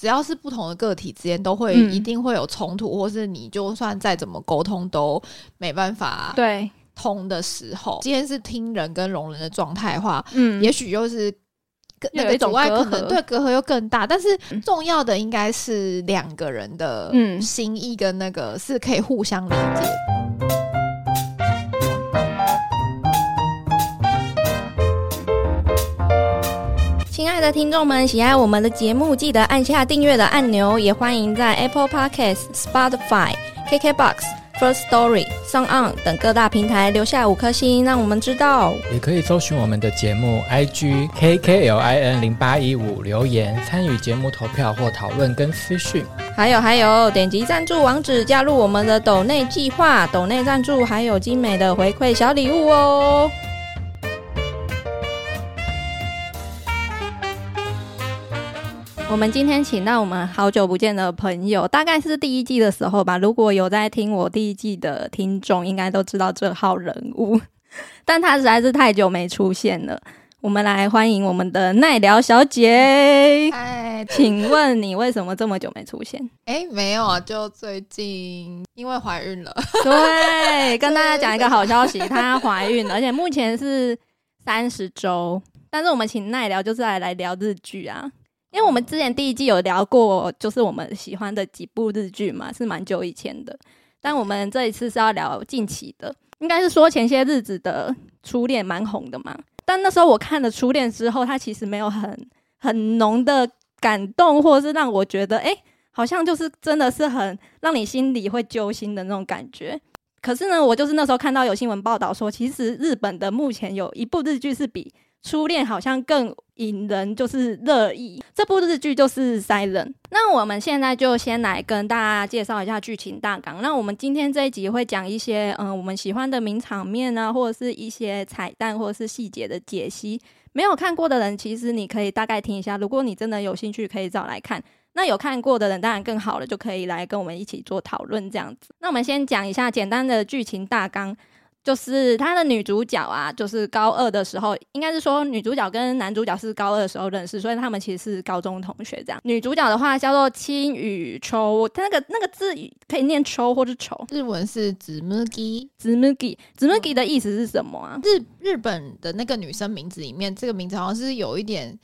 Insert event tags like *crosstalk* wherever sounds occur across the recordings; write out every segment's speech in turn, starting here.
只要是不同的个体之间，都会嗯。一定会有冲突，或是你就算再怎么沟通都没办法对，通的时候。今天是听人跟容人的状态的话，嗯，也许就是那个阻碍可能对隔阂又更大，但是嗯。重要的应该是两个人的嗯。心意跟那个是可以互相理解。爱的听众们，喜爱我们的节目，记得按下订阅的按钮，也欢迎在 Apple Podcast、Spotify、KKBox、First Story、Song On 等各大平台留下五颗星，让我们知道。也可以搜寻我们的节目 IG KKLIN 零八一五留言参与节目投票或讨论跟私讯。还有还有，点击赞助网址加入我们的抖内计划，抖内赞助还有精美的回馈小礼物哦。我们今天请到我们好久不见的朋友，大概是第一季的时候吧。如果有在听我第一季的听众，应该都知道这号人物，*laughs* 但他实在是太久没出现了。我们来欢迎我们的奈聊小姐。哎请问你为什么这么久没出现？哎，没有啊，就最近因为怀孕了，*laughs* 对，跟大家讲一个好消息，她怀孕了，而且目前是三十周。但是我们请奈聊就是来来聊日剧啊，因为我们之前第一季有聊过，就是我们喜欢的几部日剧嘛，是蛮久以前的。但我们这一次是要聊近期的，应该是说前些日子的初恋蛮红的嘛。但那时候我看了初恋之后，它其实没有很很浓的感动，或者是让我觉得，哎、好像就是真的是很让你心里会揪心的那种感觉。可是呢，我就是那时候看到有新闻报道说，其实日本的目前有一部日剧是比初恋好像更引人就是热议。这部日剧就是《Silent》。那我们现在就先来跟大家介绍一下剧情大纲。那我们今天这一集会讲一些嗯我们喜欢的名场面啊，或者是一些彩蛋或者是细节的解析。没有看过的人，其实你可以大概听一下。如果你真的有兴趣，可以找来看。那有看过的人当然更好了，就可以来跟我们一起做讨论这样子。那我们先讲一下简单的剧情大纲，就是他的女主角啊，就是高二的时候，应该是说女主角跟男主角是高二的时候认识，所以他们其实是高中同学这样。女主角的话叫做青羽秋，她那个那个字可以念秋或者丑，日文是子木吉。子木吉，子木吉的意思是什么啊？日日本的那个女生名字里面，这个名字好像是有一点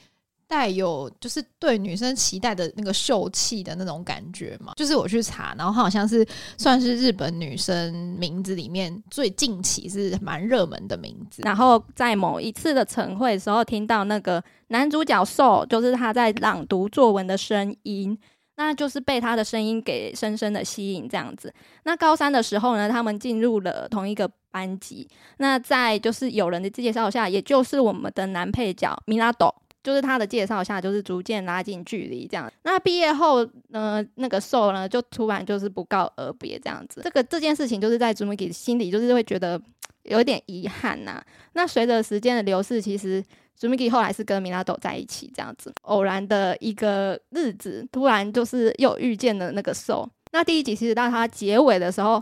带有，就是对女生期待的那个秀气的那种感觉嘛。就是我去查，然后它好像是算是日本女生名字里面最近期是蛮热门的名字。然后在某一次的晨会的时候，听到那个男主角受，就是他在朗读作文的声音，那就是被他的声音给深深的吸引这样子。那高三的时候呢，他们进入了同一个班级。那在就是有人的介绍下，也就是我们的男配角米拉斗。就是他的介绍下，就是逐渐拉近距离这样。那毕业后呢，那个受呢，就突然就是不告而别这样子。这个这件事情，就是在 Zumiki 心里就是会觉得有点遗憾呐、那随着时间的流逝，其实 Zumiki 后来是跟米拉斗在一起，这样子偶然的一个日子，突然就是又遇见了那个受。那第一集其实到它结尾的时候，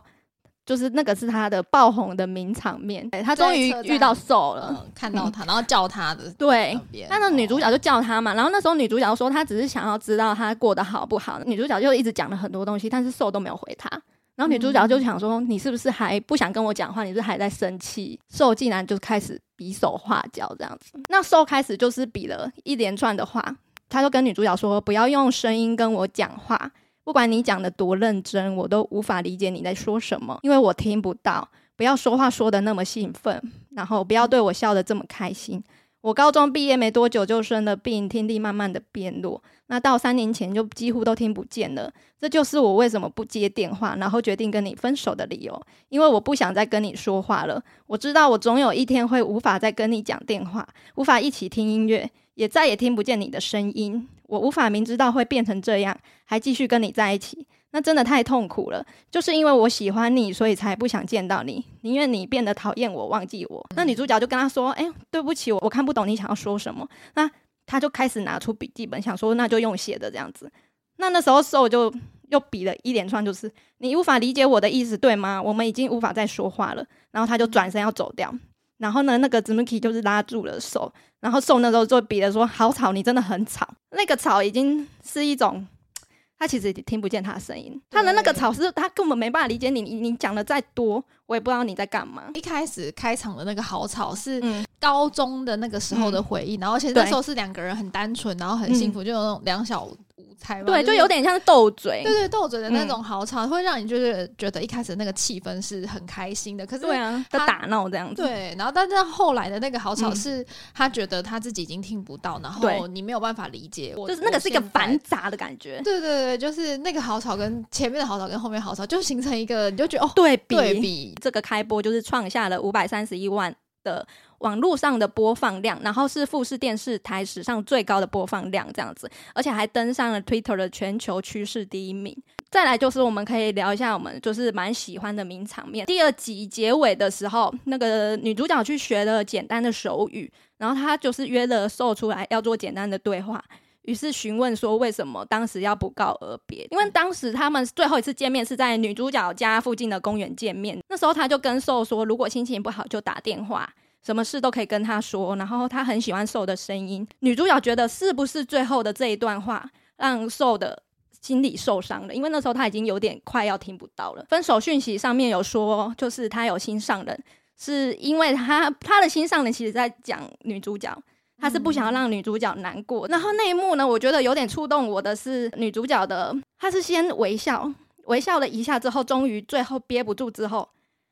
就是那个是他的爆红的名场面，对他终于遇到瘦了。嗯，看到他，然后叫他的 *laughs* 对那，边，那那女主角就叫他嘛，然后那时候女主角说她只是想要知道他过得好不好，女主角就一直讲了很多东西，但是瘦都没有回她。然后女主角就想说：“你是不是还不想跟我讲话？你是不是还在生气？”兽竟然就开始比手画脚这样子。那兽开始就是比了一连串的话，他就跟女主角说：“不要用声音跟我讲话，不管你讲的多认真，我都无法理解你在说什么，因为我听不到。不要说话说的那么兴奋，然后不要对我笑得这么开心。”我高中毕业没多久就生了病，听力慢慢的变弱，那到三年前就几乎都听不见了。这就是我为什么不接电话，然后决定跟你分手的理由，因为我不想再跟你说话了。我知道我总有一天会无法再跟你讲电话，无法一起听音乐，也再也听不见你的声音。我无法明知道会变成这样，还继续跟你在一起，那真的太痛苦了。就是因为我喜欢你，所以才不想见到你，宁愿你变得讨厌我，忘记我。那女主角就跟他说：“哎、对不起，我我看不懂你想要说什么。”那他就开始拿出笔记本，想说那就用写的这样子。那那时候受就又比了一连串，就是你无法理解我的意思，对吗？我们已经无法再说话了。然后他就转身要走掉。然后呢，那个 Zumuki 就是拉住了手，然后受那时候就比的说：“好吵，你真的很吵。”那个吵已经是一种 *tsk* 他其实也听不见他的声音。他的那个吵是，他根本没办法理解你，你你讲的再多，我也不知道你在干嘛。一开始开场的那个好吵是嗯，高中的那个时候的回忆，然后其实那时候是两个人很单纯，然后很幸福，就有那种两小无猜嘛，对，就有点像斗嘴。对对斗嘴的那嗯。种好吵，会让你就是觉得一开始那个气氛是很开心的，可是对啊，就他打闹这样子。对，然后但是后来的那个好吵嗯。是他觉得他自己已经听不到，然后你没有办法理解我，就是那个是一个繁杂的感觉，对对对，就是那个好吵跟前面的好吵跟后面好吵，就形成一个你就觉得哦，对比。对比这个开播就是创下了五百三十一万的网络上的播放量，然后是富士电视台史上最高的播放量这样子，而且还登上了 Twitter 的全球趋势第一名。再来就是我们可以聊一下我们就是蛮喜欢的名场面。第二集结尾的时候，那个女主角去学了简单的手语，然后她就是约了受出来要做简单的对话。于是询问说为什么当时要不告而别？因为当时他们最后一次见面是在女主角家附近的公园见面。那时候他就跟受说，如果心情不好就打电话，什么事都可以跟他说。然后他很喜欢受的声音。女主角觉得是不是最后的这一段话让受的心里受伤了？因为那时候他已经有点快要听不到了。分手讯息上面有说，就是他有心上人，是因为他他的心上人其实在讲女主角。他是不想要让女主角难过，然后那一幕呢，我觉得有点触动我的是女主角的，她是先微笑，微笑了一下之后，终于最后憋不住之后，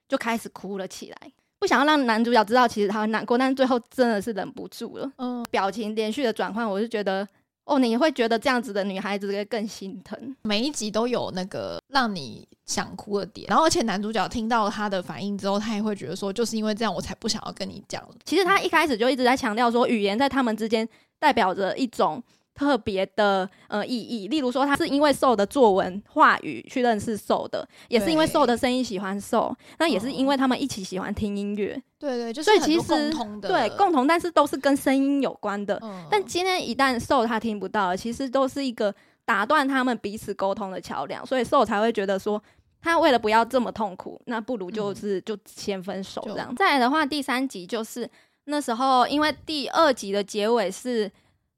就开始哭了起来，不想要让男主角知道其实他很难过，但是最后真的是忍不住了，嗯，表情连续的转换，我是觉得。哦，你会觉得这样子的女孩子会更心疼，每一集都有那个让你想哭的点，然后而且男主角听到她的反应之后，他也会觉得说，就是因为这样，我才不想要跟你讲了。其实他一开始就一直在强调说，语言在他们之间代表着一种特别的呃意义。例如说，他是因为受的作文话语去认识受的，也是因为对受的声音喜欢受，那也是因为他们一起喜欢听音乐，对对，就是所以其实共通的，对共同，但是都是跟声音有关的。嗯，但今天一旦受他听不到了，其实都是一个打断他们彼此沟通的桥梁，所以受才会觉得说。他为了不要这么痛苦，那不如就是、就先分手这样。再来的话，第三集就是那时候，因为第二集的结尾是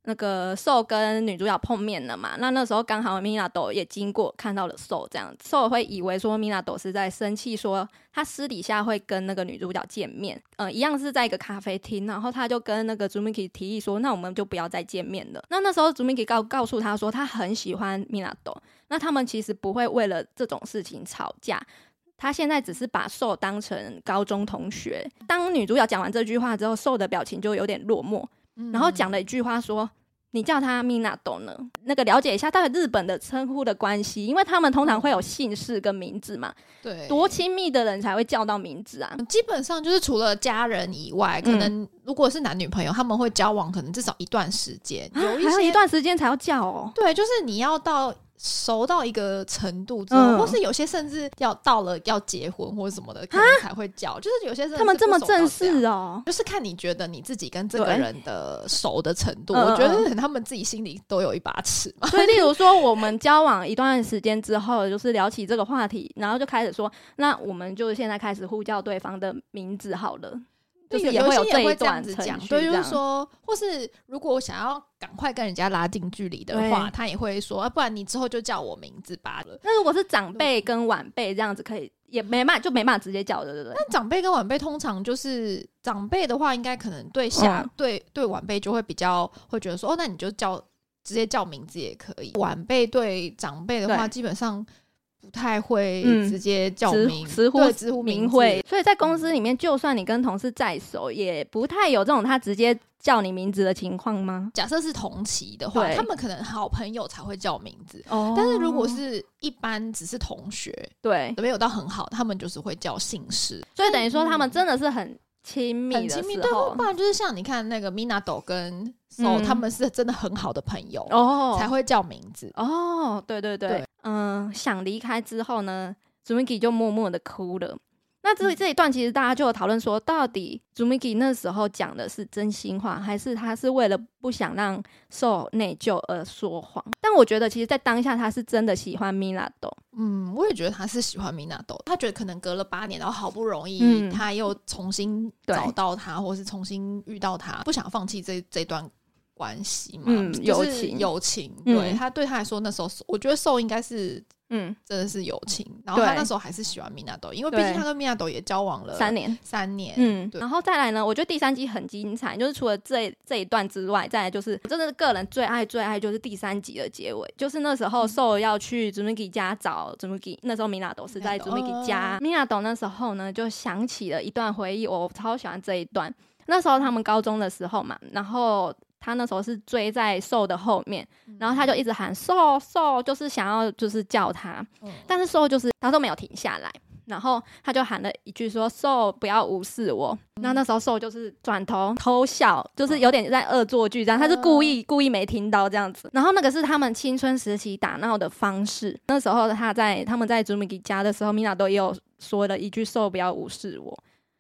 那个受跟女主角碰面了嘛，那那时候刚好米娜朵也经过看到了受，这样受会以为说米娜朵是在生气，说他私底下会跟那个女主角见面，呃，一样是在一个咖啡厅，然后他就跟那个 Zumiki 提议说，那我们就不要再见面了。那那时候 Zumiki 告告诉他说，他很喜欢米娜朵，那他们其实不会为了这种事情吵架。他现在只是把受当成高中同学。当女主角讲完这句话之后，受的表情就有点落寞，嗯然后讲了一句话说：“你叫他 Minato 呢？那个了解一下到底日本的称呼的关系，因为他们通常会有姓氏跟名字嘛，对多亲密的人才会叫到名字啊。基本上就是除了家人以外，可嗯能如果是男女朋友，他们会交往，可能至少一段时间，啊有一些还有一段时间才要叫哦。对，就是你要到熟到一个程度之后，嗯或是有些甚至要到了要结婚或者什么的，可能才会叫。就是有些真的他们这么正式哦，就是看你觉得你自己跟这个人的熟的程度，嗯我觉得嗯可能他们自己心里都有一把尺嘛。所以例如说我们交往一段时间之后，就是聊起这个话题，然后就开始说，那我们就现在开始呼叫对方的名字好了。就是也会也会这样子讲，对，就是说，或是如果我想要赶快跟人家拉近距离的话，他也会说，啊、不然你之后就叫我名字罢了。那如果是长辈跟晚辈这样子，可以也没办法，就没办法直接叫的，对不对？但长辈跟晚辈通常就是长辈的话，应该可能对下、嗯对对晚辈就会比较会觉得说，哦，那你就叫直接叫名字也可以。晚辈对长辈的话，基本上不太会嗯直接叫直名，直呼对直呼名讳，所以在公司里面，就算你跟同事再熟，也不太有这种他直接叫你名字的情况吗？假设是同期的话，他们可能好朋友才会叫名字。哦。但是如果是一般只是同学，对，没有到很好，他们就是会叫姓氏，所以等于说他们真的是很亲密的很亲密。对，不然就是像你看那个 Minato 跟 So，、嗯他们是真的很好的朋友，哦才会叫名字。哦，对对对，对嗯，想离开之后呢，Zumiki 就默默的哭了。那这嗯。这一段其实大家就有讨论说，到底 Zumiki 那时候讲的是真心话，还是他是为了不想让受内疚而说谎？但我觉得，其实，在当下他是真的喜欢 Minato，嗯，我也觉得他是喜欢 Minato，他觉得可能隔了八年，然后好不容易嗯。他又重新找到他，或是重新遇到他，不想放弃这这段关系嘛，友情。友情，嗯。对他对他来说那时候，我觉得受应该是嗯，真的是友情，然后他那时候还是喜欢米娜豆，因为毕竟他跟米娜豆也交往了三年。三年，嗯，对。然后再来呢，我觉得第三集很精彩，就是除了这这一段之外，再来就是我真的是个人最爱最爱就是第三集的结尾，就是那时候受要去 Zumiki 家找 Zumiki，那时候米娜斗是在 Zumiki 家，米娜斗那时候呢就想起了一段回忆，我超喜欢这一段。那时候他们高中的时候嘛，然后他那时候是追在受的后面，然后他就一直喊受受，就是想要就是叫他，嗯但是受就是他都没有停下来，然后他就喊了一句说：“受不要无视我。”那那时候受就是转头偷笑，就是有点在恶作剧这样，他是故意故意没听到这样子。然后那个是他们青春时期打闹的方式。那时候他在他们在 Zumiki 家的时候，米娜都也有说了一句：“受不要无视我。”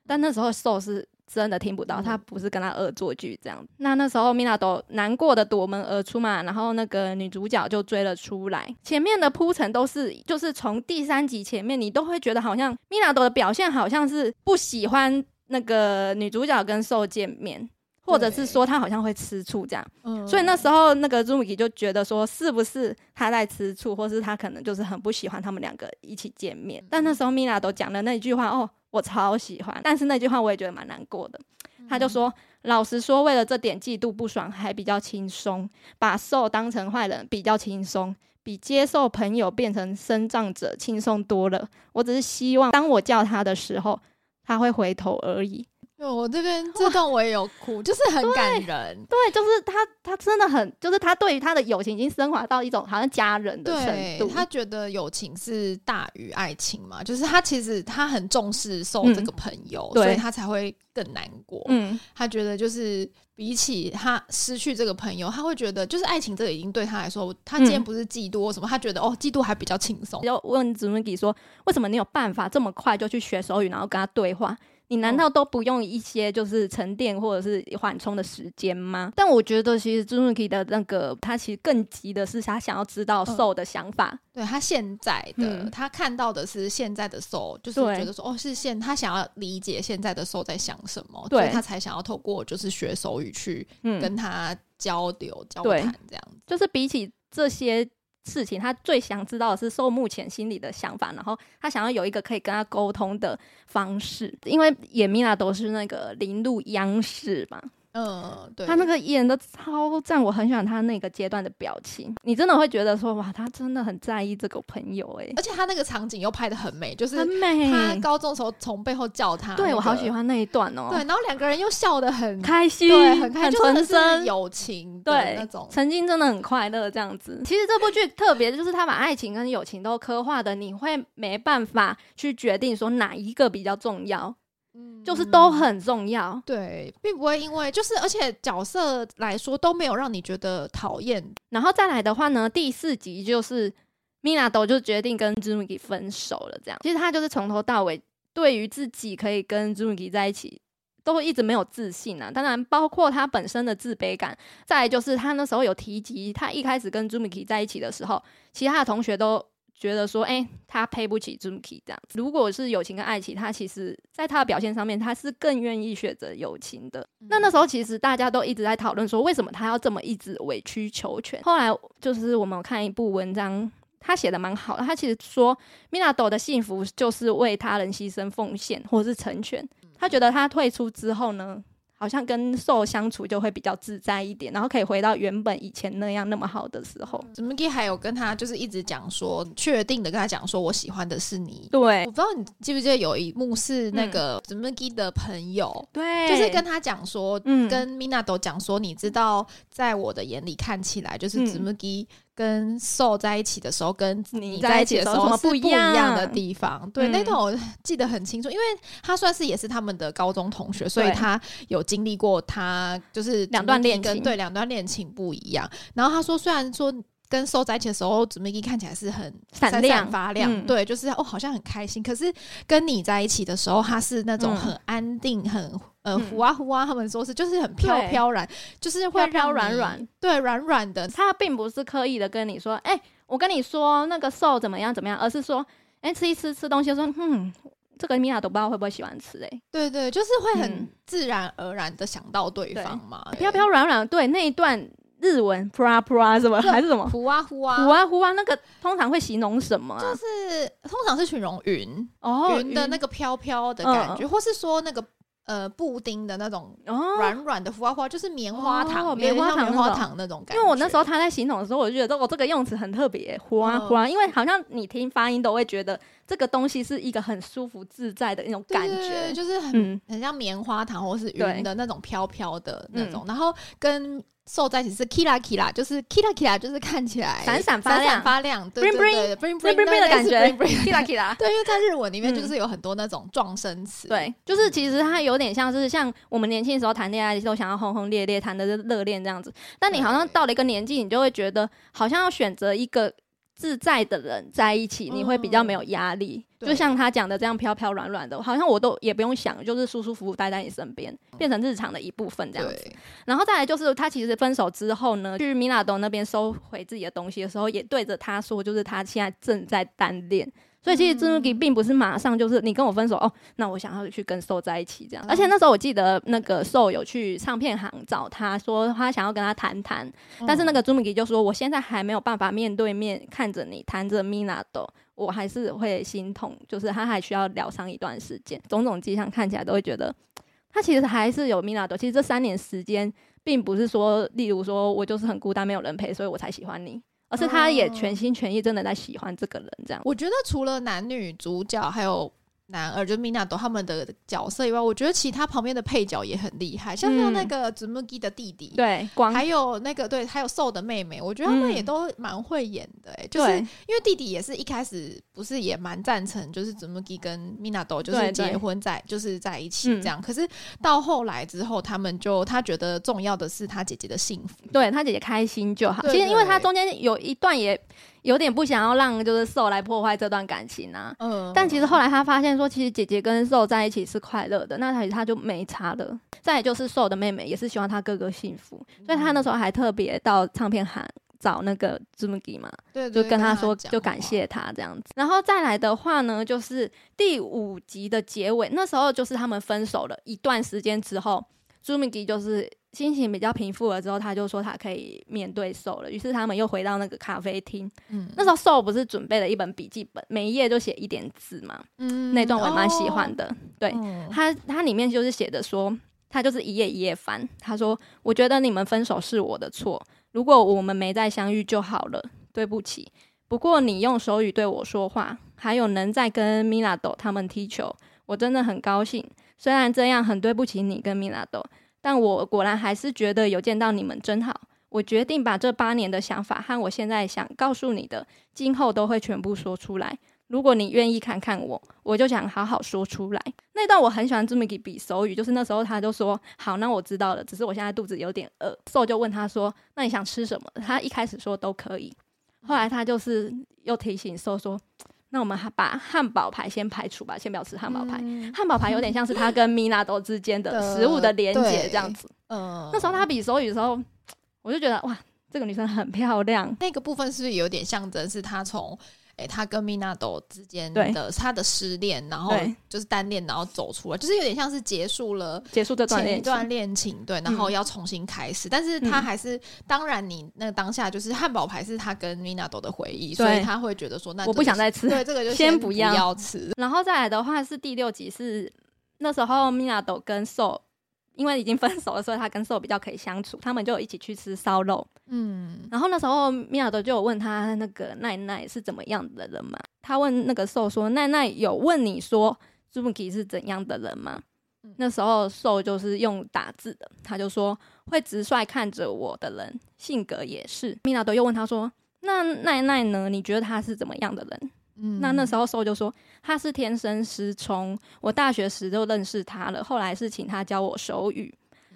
但那时候受是真的听不到，嗯他不是跟他恶作剧这样。那那时候米娜都难过的夺门而出嘛，然后那个女主角就追了出来。前面的铺陈都是，就是从第三集前面，你都会觉得好像米娜朵的表现好像是不喜欢那个女主角跟兽见面。或者是说他好像会吃醋这样，嗯所以那时候那个 Zumiki 就觉得说，是不是他在吃醋，或是他可能就是很不喜欢他们两个一起见面。但那时候米娜都讲了那句话，哦，我超喜欢，但是那句话我也觉得蛮难过的。他就说：“老实说，为了这点嫉妒不爽还比较轻松，把受当成坏人比较轻松，比接受朋友变成生障者轻松多了。我只是希望，当我叫他的时候，他会回头而已。”对我这边这段我也有哭，就是很感人。对，就是他，他真的很，就是他对于他的友情已经升华到一种好像家人的程度。对他觉得友情是大于爱情嘛，就是他其实他很重视受嗯这个朋友，对所以他才会更难过。嗯，他觉得就是比起他失去这个朋友，他会觉得就是爱情这个已经对他来说，他今天嗯不是嫉妒或什么，他觉得哦嫉妒还比较轻松。就问 Zumiki 说，为什么你有办法这么快就去学手语，然后跟他对话？你难道都不用一些就是沉淀或者是缓冲的时间吗？但我觉得其实 Zumiki 的那个他其实更急的是他想要知道嗯。受的想法。对他现在的、嗯。他看到的是现在的 soul，就是对。觉得说哦是现他想要理解现在的 soul 在想什么，对所以他才想要透过就是学手语去嗯，跟他交流、交谈这样子。就是比起这些事情，他最想知道的是受目前心里的想法，然后他想要有一个可以跟他沟通的方式。因为演米娜都是那个零度央视嘛，嗯，对，他那个演的超赞，我很喜欢他那个阶段的表情，你真的会觉得说哇，他真的很在意这个朋友哎、而且他那个场景又拍的很美，就是很美。他高中的时候从背后叫他、对我好喜欢。那一段哦、对，，然后两个人又笑得很开心，对，很开很就真的纯真，友情的对那种。曾经真的很快乐这样子。其实这部剧特别，就是他把爱情跟友情都刻画的，你会没办法去决定说哪一个比较重要，嗯就是都很重要。对，并不会因为就是，而且角色来说都没有让你觉得讨厌。然后再来的话呢，第四集就是米娜都就决定跟 Zumiki 分手了。这样，其实他就是从头到尾对于自己可以跟 Zumiki 在一起。都一直没有自信啊，当然包括他本身的自卑感。再来就是他那时候有提及，他一开始跟 Zumiki 在一起的时候，其他的同学都觉得说，哎、他配不起 Zumiki 这样子。如果是友情跟爱情，他其实在他的表现上面，他是更愿意选择友情的。那那时候其实大家都一直在讨论说，为什么他要这么一直委曲求全？后来就是我们有看一部文章。他写的蛮好的，他其实说米娜斗的幸福就是为他人牺牲奉献或是成全。他觉得他退出之后呢，好像跟兽相处就会比较自在一点，然后可以回到原本以前那样那么好的时候。z m i 还有跟他就是一直讲说，确定的跟他讲说，我喜欢的是你。对我不知道你记不记得有一幕是那个 z m i 的朋友，对就是跟他讲说，嗯跟 Mina 都讲说，你知道，在我的眼里看起来，就是嗯 z m i 跟 So 在一起的时候，跟你你在一起的时候是不一样样的地方。对，嗯那段我记得很清楚，因为他算是也是他们的高中同学，所以他有经历过他就是两段恋跟情对两段恋情不一样。然后他说，虽然说。跟 So 在一起的时候 z m i 看起来是很闪闪亮。发亮，嗯。对，就是哦，好像很开心。可是跟你在一起的时候，他是那种嗯。很安定、很呃嗯。呼啊呼啊，他们说是就是很飘飘然，就是会飘软软，对，软软的。他并不是刻意的跟你说，哎、我跟你说那个瘦怎么样怎么样，而是说，哎、吃一吃吃东西，说，嗯，这个米娅都不知道会不会喜欢吃哎、对对，就是会很嗯。自然而然的想到对方嘛，飘飘软软，对那一段日文 pra pra 什么对还是什么？呼啊呼啊呼啊呼啊，那个通常会形容什么啊？就是通常是形容云哦，云的那个飘飘的感觉，或是说那个呃布丁的那种哦，软软的浮花花，就是棉花糖，哦棉花糖棉花糖那种感觉。因为我那时候他在形容的时候，我就觉得我，这个用词很特别，呼啊嗯。呼啊，因为好像你听发音都会觉得这个东西是一个很舒服自在的那种感对对对觉，就是很、嗯，很像棉花糖或是云的那种飘飘的那种，嗯。然后跟瘦在一起是 kila kila，就是 kila kila，就是看起来闪闪发亮发亮，对对对 bling bling bling 的感觉。，kila kila。对，因为在日文里面嗯就是有很多那种撞声词，对，就是其实它有点像是像我们年轻的时候谈恋爱都想要轰轰烈烈，谈的是热恋这样子。但你好像到了一个年纪，你就会觉得好像要选择一个自在的人在一起，你会比较没有压力。嗯就像他讲的这样飘飘软软的，好像我都也不用想，就是舒舒服服待在你身边，变成日常的一部分这样子。然后再来就是他其实分手之后呢，去米拉多那边收回自己的东西的时候，也对着他说，就是他现在正在单恋。所以其实 z u 并不是马上就是你跟我分手哦，那我想要去跟瘦在一起这样。而且那时候我记得那个瘦有去唱片行找他说他想要跟他谈谈，但是那个 z u m 就说我现在还没有办法面对面看着你谈着米纳多，我还是会心痛，就是他还需要疗伤一段时间。种种迹象看起来都会觉得他其实还是有米纳多。其实这三年时间。并不是说，例如说我就是很孤单，没有人陪，所以我才喜欢你，而是他也全心全意真的在喜欢这个人，这样。我觉得除了男女主角还有男二，就是米娜多他们的角色以外，我觉得其他旁边的配角也很厉害，像是嗯那个子木基的弟弟，对，光还有那个对，还有瘦的妹妹，我觉得他们嗯。也都蛮会演的、欸，就是因为弟弟也是一开始不是也蛮赞成，就是子木基跟米娜多就是结婚在就是在一起嗯。这样，可是到后来之后，他们就他觉得重要的是他姐姐的幸福，对他姐姐开心就好。对其实因为他中间有一段也有点不想要让就是受来破坏这段感情啊。嗯但其实后来他发现说，其实姐姐跟受在一起是快乐的，那他他就没差了。再来就是受的妹妹也是希望他哥哥幸福，所以他那时候还特别到唱片行找那个 m g i 嘛，对就跟他说，就感谢他这样子。然后再来的话呢，就是第五集的结尾，那时候就是他们分手了一段时间之后，朱明吉就是心情比较平复了之后，他就说他可以面对瘦了。于是他们又回到那个咖啡厅。嗯那时候瘦不是准备了一本笔记本，每一页就写一点字嘛，嗯那段我也蛮喜欢的。对，嗯他他里面就是写的说，他就是一页一页翻。他说：“我觉得你们分手是我的错，如果我们没再相遇就好了，对不起。不过你用手语对我说话，还有能再跟米拉斗他们踢球，我真的很高兴。虽然这样很对不起你跟米拉斗，但我果然还是觉得有见到你们真好。我决定把这八年的想法和我现在想告诉你的，今后都会全部说出来。如果你愿意看看我，我就想好好说出来。那段我很喜欢 z u m i k i 比手语，就是那时候他就说：“好，那我知道了，只是我现在肚子有点饿。”瘦就问他说：“那你想吃什么？”他一开始说都可以，后来他就是又提醒瘦说：“那我们还把汉堡排先排除吧，先不要吃汉堡排。嗯汉堡排有点像是他跟米拉多之间的的食物的连接这样子。嗯那时候他比手语的时候，我就觉得哇，这个女生很漂亮。那个部分是不是有点象征是他从诶、他跟米娜斗之间对的他的失恋，然后就是单恋，然后走出来，就是有点像是结束了。结束这段前一恋情，段恋情，对，然后要重新开始，但是他嗯还是，当然你那个当下就是汉堡排是他跟米娜斗的回忆，所以他会觉得说，那我这个不想再吃。对这个就先不要要吃，然后再来的话是第六集是那时候米娜斗跟瘦，因为已经分手了，所以他跟瘦比较可以相处，他们就一起去吃烧肉。嗯然后那时候米娅斗就有问他那个奈奈是怎么样的人嘛？他问那个瘦说：“奈奈有问你说朱木吉是怎样的人吗？”嗯那时候瘦就是用打字的，他就说会直率看着我的人，性格也是。米娜德又问他说：“那奈奈呢？你觉得他是怎么样的人？”那那时候瘦就说他是天生失聪，我大学时就认识他了，后来是请他教我手语。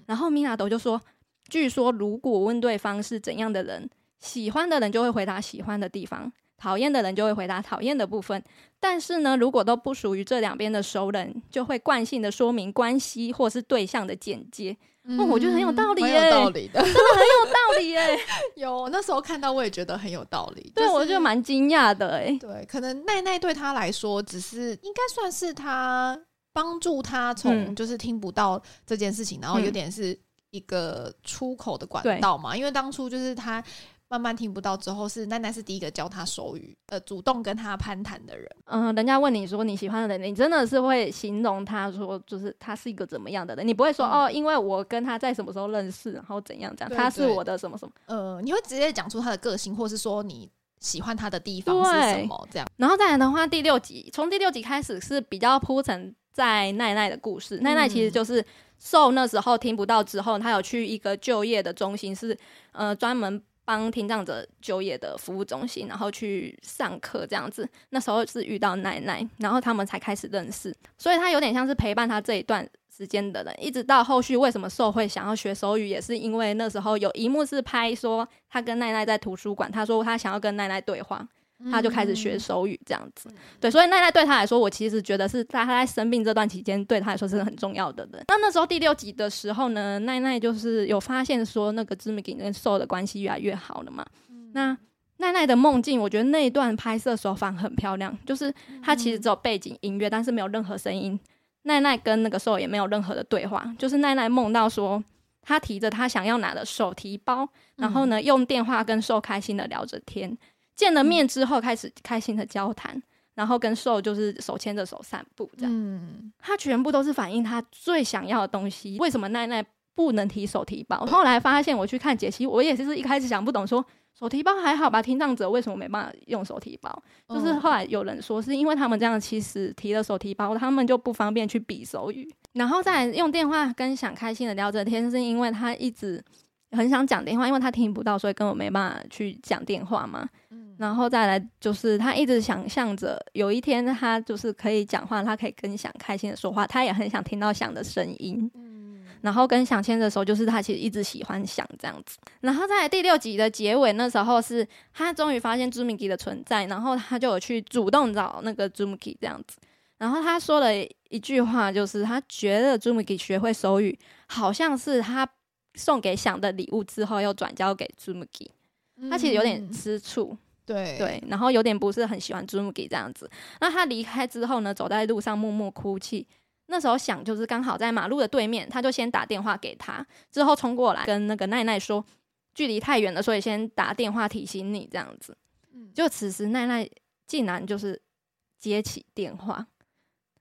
然后米娜朵就说，据说如果问对方是怎样的人，喜欢的人就会回答喜欢的地方，讨厌的人就会回答讨厌的部分。但是呢，如果都不属于这两边的熟人，就会惯性的说明关系或是对象的简介。哦我觉得很有道理蛮耶有道理的。很有道理耶。*laughs* 有那时候看到，我也觉得很有道理。对，就是我觉得蛮惊讶的哎。对，可能奈奈对他来说，只是应该算是他帮助他从嗯就是听不到这件事情，然后有嗯点是一个出口的管道嘛。因为当初就是他慢慢听不到之后，是奈奈是第一个教他手语，呃，主动跟他攀谈的人。嗯、人家问你说你喜欢的人，你真的是会形容他说，就是他是一个怎么样的人，你不会说、嗯哦，因为我跟他在什么时候认识，然后怎样怎样，他是我的什么什么。呃，你会直接讲出他的个性，或是说你喜欢他的地方是什么？这样，然后再来的话，第六集从第六集开始是比较铺陈在奈奈的故事。奈奈其实就是受那时候听不到之后，他有去一个就业的中心，是呃专门帮听障者就业的服务中心，然后去上课这样子。那时候是遇到奈奈，然后他们才开始认识，所以他有点像是陪伴他这一段。时间的人，一直到后续为什么受会想要学手语，也是因为那时候有一幕是拍说他跟奈奈在图书馆，他说他想要跟奈奈对话，他就开始学手语这样子。对，所以奈奈对他来说，我其实觉得是在他在生病这段期间，对他来说是很重要的人。那那时候第六集的时候呢，奈奈就是有发现说，那个知名跟受的关系越来越好了嘛。那奈奈的梦境，我觉得那一段拍摄手法很漂亮，就是他其实只有背景音乐，但是没有任何声音。奈奈跟那个兽也没有任何的对话，就是奈奈梦到说，他提着他想要拿的手提包，然后呢用电话跟兽开心的聊着天。见了面之后，开始开心的交谈，然后跟兽就是手牵着手散步，这样。嗯，他全部都是反映他最想要的东西。为什么奈奈不能提手提包？后来发现我去看解析，我也是一开始想不懂说。手提包还好吧，听障者为什么没办法用手提包？就是嗯后来有人说，是因为他们这样其实提了手提包，他们就不方便去比手语，然后再用电话跟想开心的聊着天，是因为他一直很想讲电话，因为他听不到，所以根本没办法去讲电话嘛。嗯然后再来就是他一直想象着有一天他就是可以讲话，他可以跟想开心的说话，他也很想听到想的声音。嗯然后跟想牵着手，就是他其实一直喜欢想这样子。然后在第六集的结尾，那时候是他终于发现朱米基的存在，然后他就有去主动找那个朱米基这样子。然后他说了一句话，就是他觉得朱米基学会手语，好像是他送给想的礼物之后又转交给朱米基，他其实有点嗯吃醋。对对，然后有点不是很喜欢朱木吉这样子。那他离开之后呢，走在路上默默哭泣。那时候想就是刚好在马路的对面，他就先打电话给他，之后冲过来跟那个奈奈说，距离太远了，所以先打电话提醒你这样子。嗯就此时奈奈竟然就是接起电话，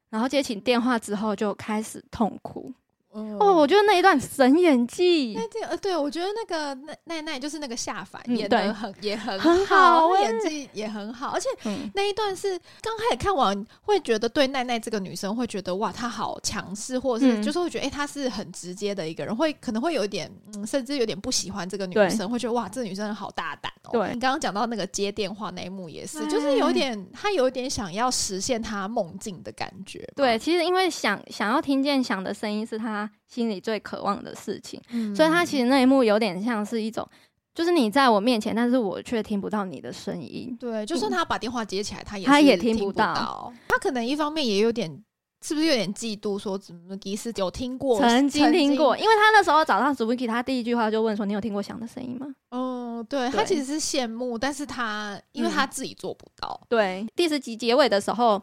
然后接起电话之后就开始痛哭。哦哦，我觉得那一段神演技。那，这呃，对我觉得那个奈奈奈就是那个下凡嗯演的对。很也很很好，演技也很好，而且嗯，那一段是刚开始看完会觉得对奈奈这个女生会觉得哇她好强势，或者是嗯。就是会觉得哎、诶她是很直接的一个人，会可能会有一点嗯甚至有点不喜欢这个女生，会觉得哇这女生好大胆哦。对。你刚刚讲到那个接电话那一幕也是，就是有点她有点想要实现她梦境的感觉。对，其实因为想想要听见想的声音是他心里最渴望的事情。嗯，所以他其实那一幕有点像是一种，就是你在我面前，但是我却听不到你的声音。对，就算他把电话接起来，他也他也听不到到。他可能一方面也有点，是不是有点嫉妒？说怎么迪斯有听过，曾经听过，因为他那时候找到 Zuki，他第一句话就问说：“你有听过响的声音吗哦，对他其实是羡慕，但是他因为嗯他自己做不到，？”对，第十集结尾的时候，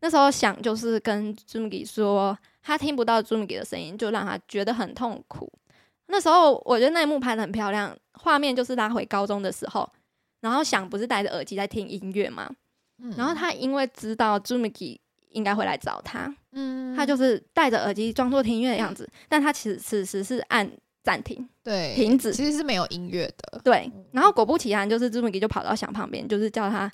那时候想就是跟 Zuki 说，他听不到 Zuki 的声音，就让他觉得很痛苦。那时候我觉得那一幕拍的很漂亮，画面就是拉回高中的时候，然后想不是戴着耳机在听音乐嘛，嗯然后他因为知道 Zumiki 应该会来找他，嗯他就是戴着耳机装作听音乐的样子，但他其实此时是按暂停，对停止其实是没有音乐的，对。然后果不其然，就是 Zumiki 就跑到翔旁边，就是叫他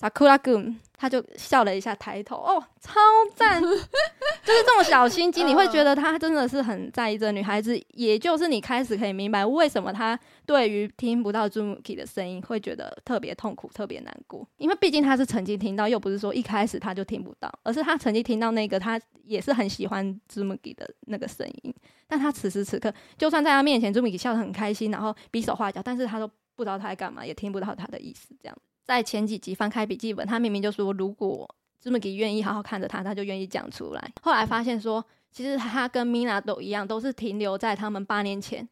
Sakura Gun，他就笑了一下，抬头，哦，超赞！*laughs* 就是这种小心机，你会觉得他真的是很在意这女孩子，也就是你开始可以明白为什么他对于听不到 Zumiki 的声音会觉得特别痛苦、特别难过，因为毕竟他是曾经听到，又不是说一开始他就听不到，而是他曾经听到那个他也是很喜欢 Zumiki 的那个声音，但他此时此刻就算在他面前，Zumiki 笑得很开心，然后比手画脚，但是他都不知道他在干嘛，也听不到他的意思。这样，在前几集翻开笔记本，他明明就说如果 Zumiki 愿意好好看着他，他就愿意讲出来。后来发现说其实他跟 Minato 一样，都是停留在他们八年前。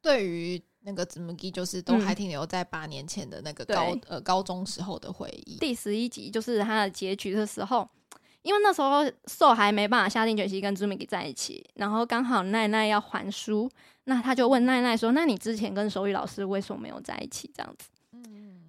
对于那个子木基，就是都嗯还停留在八年前的那个对高呃高中时候的回忆。第十一集就是他的结局的时候，因为那时候寿还没办法下定决心跟朱米给在一起，然后刚好奈奈要还书，那他就问奈奈说：“那你之前跟手语老师为什么没有在一起？”这样子，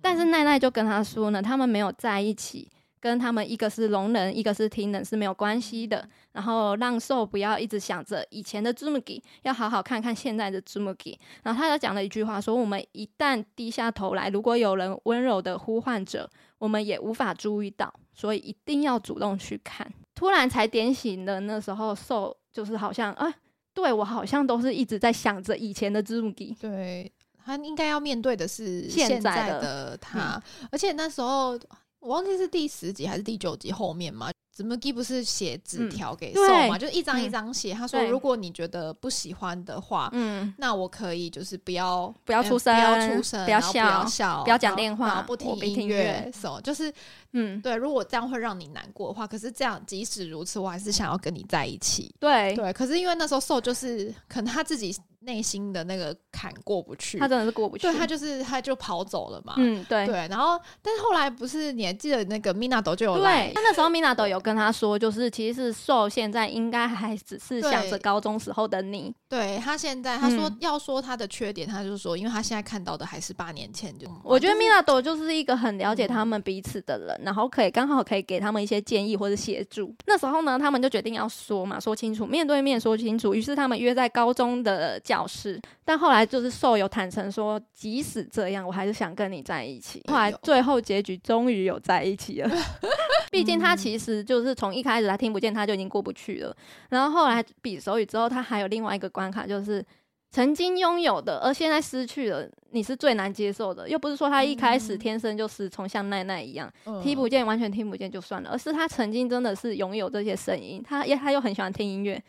但是奈奈就跟他说呢，他们没有在一起。跟他们一个是聋人，一个是听人是没有关系的。然后让寿不要一直想着以前的 Zumugi，要好好看看现在的 Zumugi。然后他就讲了一句话说：“我们一旦低下头来，如果有人温柔的呼唤着，我们也无法注意到，所以一定要主动去看。”突然才点醒的那时候，寿就是好像啊，对我好像都是一直在想着以前的 Zumugi。对他应该要面对的是现现在的他，而且那时候我忘记是第十集还是第九集后面嘛。子木基不是写纸条给寿对嘛，就一张嗯一张写。他说，如果你觉得不喜欢的话，嗯，那我可以就是不要不要出呃不要出声，不要笑不要笑笑，不要讲电话然后不听音乐乐，什么就是嗯，对。如果这样会让你难过的话，可是这样即使如此，我还是想要跟你在一起。对，对，可是因为那时候受就是可能他自己内心的那个坎过不去，他真的是过不去。对他就是他就跑走了嘛。嗯，对。对，然后但是后来不是你还记得那个 Minato 就有来，他，，那时候米娜都有跟他说，就是其实是受现在应该还只是想着高中时候的你，对他现在他说嗯要说他的缺点，他就是说，因为他现在看到的还是八年前就，我觉得就是米娜朵就是一个很了解他们彼此的人，然后可以刚好可以给他们一些建议或者协助。那时候呢，他们就决定要说嘛，说清楚，面对面说清楚。于是他们约在高中的教室，但后来就是受有坦诚说，即使这样，我还是想跟你在一起。后来最后结局终于有在一起了。*laughs* 毕竟他其实就是从一开始他听不见他就已经过不去了，然后后来比手语之后，他还有另外一个关卡就是。曾经拥有的，而现在失去了，你是最难接受的。又不是说他一开始嗯天生就是从，像奈奈一样，嗯听不见，完全听不见就算了，而是他曾经真的是拥有这些声音，他也他又很喜欢听音乐，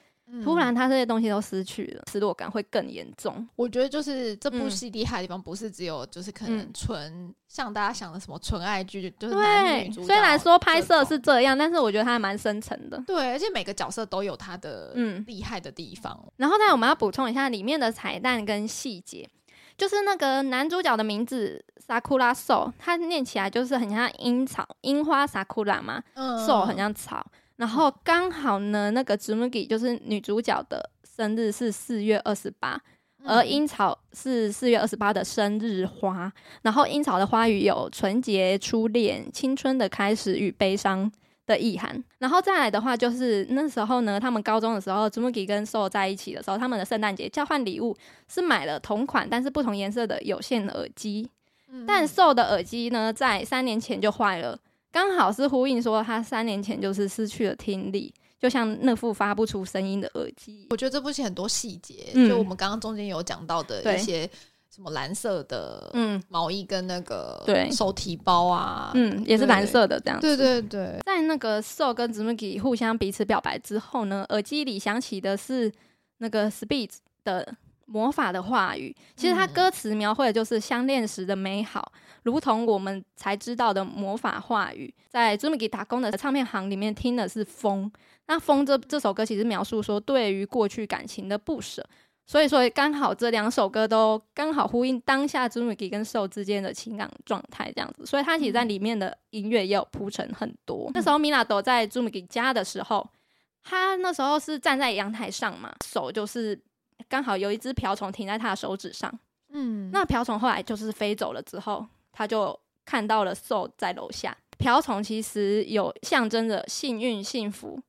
突然他这些东西都失去了，失落感会更严重。我觉得就是这部嗯戏厉害的地方，不是只有就是可嗯能纯、像大家想的什么纯爱剧，就是男女对，主角虽然说拍摄是这样，但是我觉得它还蛮深层的。对，而且每个角色都有他的嗯厉害的地方。然后呢，我们要补充一下里面的彩蛋跟细节，就是那个男主角的名字 Sakura So，他念起来就是很像樱草、樱花 Sakura 嘛，嗯瘦很像草。然后刚好呢，那个 Zumugi 就是女主角的生日是四月二十八，嗯而樱草是四月二十八的生日花。然后樱草的花语有纯洁、初恋、青春的开始与悲伤的意涵。然后再来的话，就是那时候呢，他们高中的时候，Zumugi 跟 So 在一起的时候，他们的圣诞节交换礼物是买了同款但是不同颜色的有线耳机。嗯但 So 的耳机呢，在三年前就坏了，刚好是呼应说他三年前就是失去了听力，就像那副发不出声音的耳机。我觉得这部戏很多细节，嗯。就我们刚刚中间有讲到的一些什么蓝色的嗯。毛衣跟那个对。手提包啊，嗯，也是蓝色的这样子。对对对，在那个 So 跟 Zumugi 互相彼此表白之后呢，耳机里响起的是那个 Speed 的魔法的话语。其实它嗯歌词描绘的就是相恋时的美好，如同我们才知道的魔法话语。在 Zumugi 打工的唱片行里面听的是《风》，那《风这》这首歌其实描述说对于过去感情的不舍。所以说，刚好这两首歌都刚好呼应当下 Zumugi 跟 So 之间的情感状态，这样子。所以它其实在里面的音乐也有铺陈很多。那时候米娜躲在 Zumugi 家的时候，他那时候是站在阳台上嘛，手就是刚好有一只瓢虫停在他的手指上。嗯，那瓢虫后来就是飞走了之后，他就看到了 So 在楼下。瓢虫其实有象征着幸运、幸福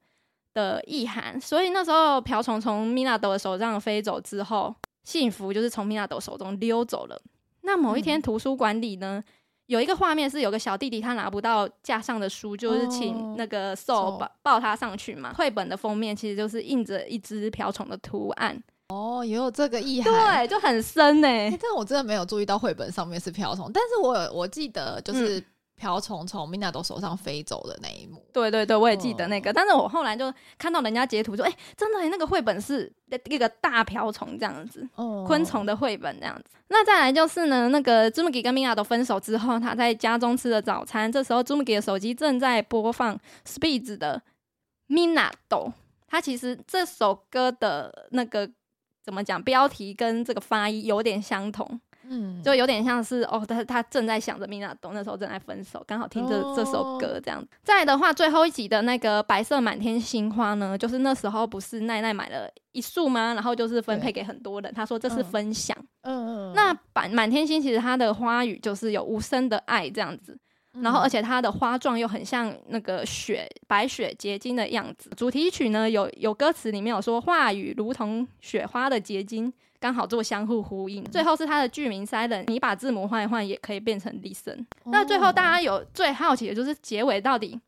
的意涵，所以那时候瓢虫从米娜斗的手上飞走之后，幸福就是从米娜斗手中溜走了。那某一天嗯图书馆里呢，有一个画面是有个小弟弟他拿不到架上的书，就是请哦那个手抱抱他上去嘛。绘本的封面其实就是印着一只瓢虫的图案，哦，也有这个意涵。对，就很深呢、欸但我真的没有注意到绘本上面是瓢虫，但是我有我记得就是瓢虫从 Minato 手上飞走的那一幕。对对对，我也记得那个，哦但是我后来就看到人家截图说，哎、真的耶那个绘本是一个大瓢虫这样子，哦昆虫的绘本这样子。那再来就是呢，那个 Zumugi 跟 Mina 都分手之后，他在家中吃了早餐，这时候 Zumugi 的手机正在播放 Speed 的 Minato。它其实这首歌的那个怎么讲，标题跟这个发音有点相同，嗯，就有点像是哦，他他正在想着米娜东，那时候正在分手，刚好听这、哦这首歌这样。再来的话，最后一集的那个白色满天星花呢，就是那时候不是奈奈买了一束吗？然后就是分配给很多人，他说这是嗯分享。嗯，那满满天星其实它的花语就是有无声的爱这样子，然后而且它的花状又很像那个雪白雪结晶的样子。主题曲呢有有歌词里面有说话语如同雪花的结晶，刚好做相互呼应。最后是它的剧名 silent，你把字母换一换也可以变成 listen。那最后大家有最好奇的就是结尾到底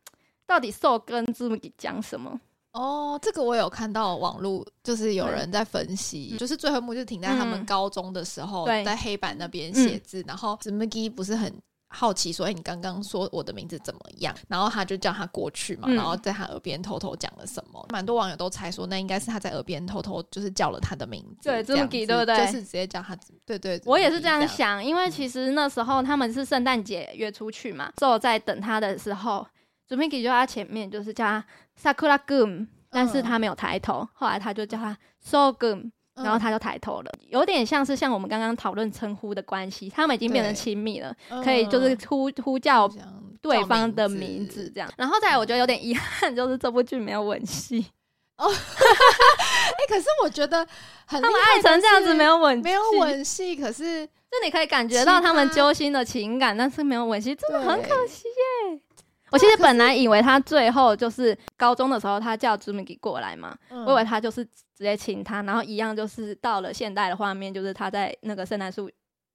到底受跟字母讲什么？哦，这个我有看到网络，就是有人在分析，就是最后一幕就停在他们嗯高中的时候，对在黑板那边写字，然后 z m g 不是很。好奇说：“哎、你刚刚说我的名字怎么样？”然后他就叫他过去嘛，嗯。然后在他耳边偷偷讲了什么。蛮多网友都猜说，那应该是他在耳边偷偷就是叫了他的名字，对这样 Zumgi 子对不对？就是直接叫他，对对，我也是这样想，因为其实那时候他们是圣诞节约出去嘛，之后在等他的时候 z u m i k i 就在他前面，就是叫他 Sakura Gum，但是他没有抬头，后来他就叫他 So Gum，嗯然后他就抬头了，有点像是像我们刚刚讨论称呼的关系，他们已经变成对亲密了，嗯可以就是呼呼叫对方的名字这样。然后再来，我觉得有点遗憾，就是这部剧没有吻戏，*laughs* 哦哎、可是我觉得他们害爱成这样子没有有吻戏，没有吻戏，可是就你可以感觉到他们揪心的情感，但是没有吻戏，真的很可惜耶。我其实本来以为他最后就是高中的时候，他叫朱明给过来嘛，嗯。我以为他就是直接请他，然后一样就是到了现代的画面，就是他在那个圣诞树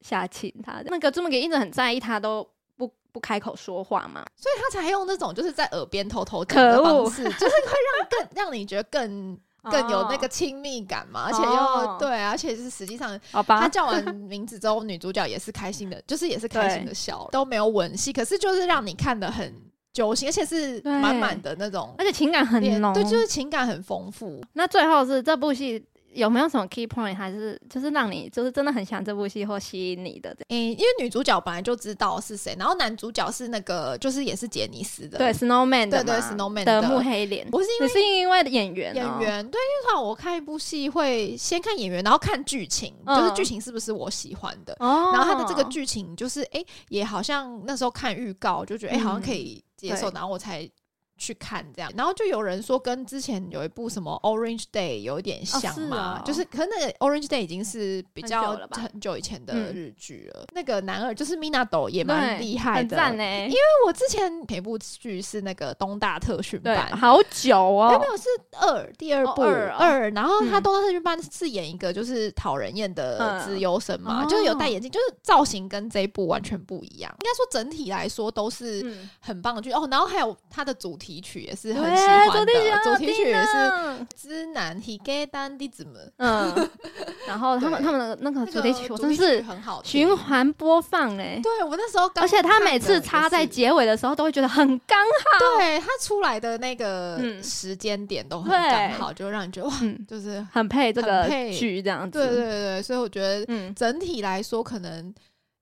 下亲他。那个朱明给一直很在意他，都不不开口说话嘛。所以他才用那种就是在耳边偷偷讲的恶。方式，*laughs* 就是会让更让你觉得更 *laughs* 更有那个亲密感嘛，而且又、哦。对啊，而且是实际上他叫完名字之后，女主角也是开心的，就是也是开心的笑，都没有吻戏，可是就是让你看的很揪心，而且是满满的那种而且情感很浓。恋对，就是情感很丰富。那最后是这部戏有没有什么 key point，还是就是让你就是真的很喜欢这部戏或吸引你的？诶、因为女主角本来就知道是谁，然后男主角是那个就是也是杰尼斯的，对，Snowman 的对对 Snowman 的的木黑脸，不是因为是因为演员、哦、演员，对，因为通常我看一部戏会先看演员，然后看剧情，嗯就是剧情是不是我喜欢的。哦，然后他的这个剧情就是，哎、也好像那时候看预告就觉得，哎、嗯好像可以接受，然后我才去看这样。然后就有人说跟之前有一部什么 Orange Day 有一点像嘛，哦就是可能那个 Orange Day 已经是比较很久以前的嗯日剧了。那个男二就是 Minato 也蛮厉害的，很赞呢、因为我之前前一部剧是那个东大特训，班，好久哦没有是二第二部、哦二哦二，然后他嗯东大特训班是演一个就是讨人厌的嗯资优生嘛，哦就是有戴眼镜，就是造型跟这一部完全不一样。应该说整体来说都是嗯，很棒的剧、哦。然后还有他的主题曲也是很对喜欢的，主题曲也是听啊知男 Hige 丹弟子们，嗯，然后他们他们的那个主题曲，我真是很好循。环播放哎、对我那时候而且他每次插在结尾的时候，都会觉得很刚好，对他出来的那个嗯。时间点都很对刚好，就让你觉得哇，嗯，就是很配这个剧这样子。对对对对，所以我觉得嗯。整体来说，可能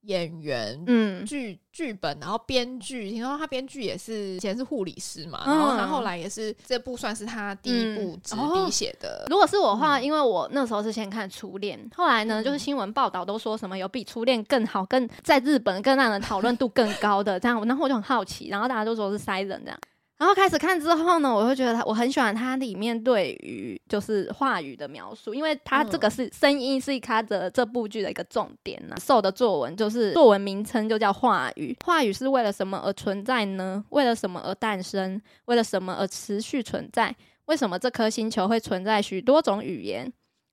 演员、嗯，剧剧本，然后编剧，听说他编剧也是以前是护理师嘛，嗯然后他后来也是这部算是他第一部嗯执哦笔写的。如果是我的话，嗯因为我那时候是先看《初恋》，后来呢，嗯就是新闻报道都说什么有比《初恋》更好、更在日本更让人讨论度更高的这样，然后我就很好奇，然后大家都说是塞人这样。然后开始看之后呢，我会觉得他我很喜欢它里面对于就是话语的描述，因为它这个是声音是它的这部剧的一个重点呐、受的作文就是作文名称就叫话语，话语是为了什么而存在呢？为了什么而诞生？为了什么而持续存在？为什么这颗星球会存在许多种语言？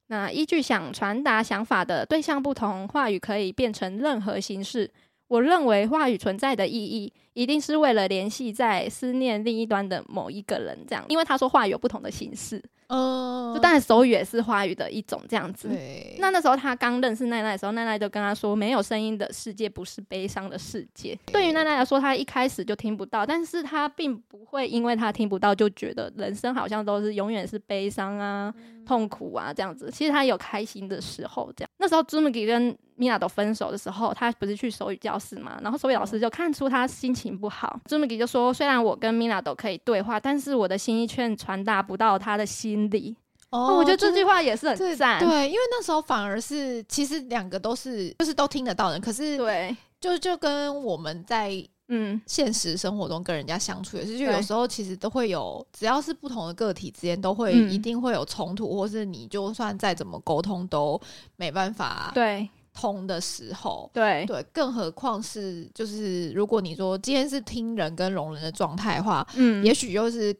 那依据想传达想法的对象不同，话语可以变成任何形式。我认为话语存在的意义，一定是为了联系在思念另一端的某一个人，这样。因为他说话语有不同的形式，呃就当然手语也是话语的一种，这样子。对，那那时候他刚认识奈奈的时候，奈奈就跟他说：“没有声音的世界不是悲伤的世界。”对于奈奈来说，他一开始就听不到，但是他并不会因为他听不到就觉得人生好像都是永远是悲伤啊、痛苦啊这样子。其实他有开心的时候，这样。那时候朱木吉跟米娜都分手的时候，他不是去手语教室嘛，然后手语老师就看出他心情不好，朱木吉就说：“虽然我跟米娜都可以对话，但是我的心意却传达不到他的心里。”哦，我觉得这句话也是很赞。对，因为那时候反而是其实两个都是就是都听得到人，可是对，就就跟我们在。嗯，现实生活中跟人家相处也是，就有时候其实都会有，只要是不同的个体之间，都会一定会有冲突，或是你就算再怎么沟通都没办法对。通的时候，对。对，更何况是就是如果你说今天是听人跟容人的状态的话，嗯，也许就是。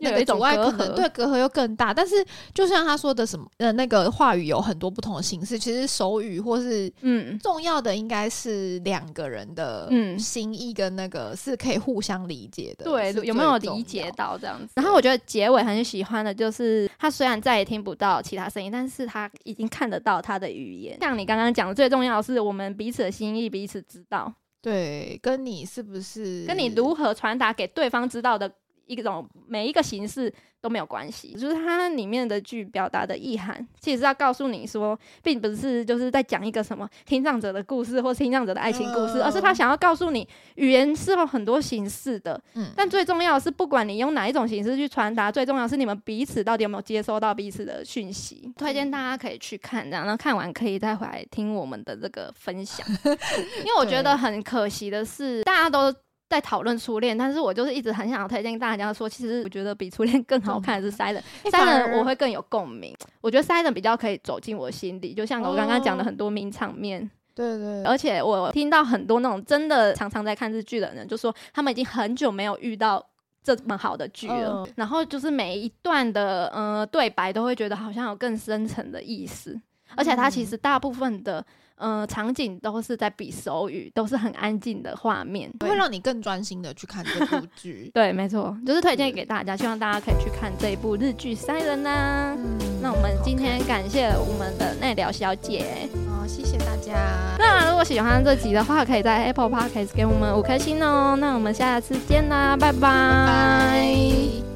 那个阻碍可能对隔阂又更大，但是就像他说的什么呃，那个话语有很多不同的形式，其实手语或是嗯重要的应该是两个人的嗯心意跟那个是可以互相理解的，对，有没有理解到这样子？然后我觉得结尾很喜欢的就是他虽然再也听不到其他声音，但是他已经看得到他的语言。像你刚刚讲的，最重要的是我们彼此的心意彼此知道，对，跟你是不是跟你如何传达给对方知道的。一种每一个形式都没有关系，就是它里面的剧表达的意涵，其实是要告诉你说，并不是就是在讲一个什么听障者的故事或听障者的爱情故事，而是他想要告诉你，语言是有很多形式的，嗯，但最重要的是，不管你用哪一种形式去传达，最重要是你们彼此到底有没有接收到彼此的讯息。推荐大家可以去看，然后看完可以再回来听我们的这个分享，*laughs* *laughs* 因为我觉得很可惜的是，大家都。在讨论初恋，但是我就是一直很想要推荐大家说，其实我觉得比初恋更好看的是《Silent》，《Silent》我会更有共鸣。我觉得《Silent》比较可以走进我心里，就像我刚刚讲的很多名场面。对对。而且我听到很多那种真的常常在看日剧的人，就说他们已经很久没有遇到这么好的剧了。然后就是每一段的呃对白都会觉得好像有更深层的意思，而且它其实大部分的。呃，场景都是在比手语，都是很安静的画面，会让你更专心的去看这部 *laughs* 剧。对，没错，就是推荐给大家，希望大家可以去看这一部日剧《塞人》呐。那我们今天感谢我们的奈聊小姐，好，谢谢大家。那如果喜欢这集的话，可以在 Apple Podcast 给我们五颗星哦。那我们下次见啦，拜拜。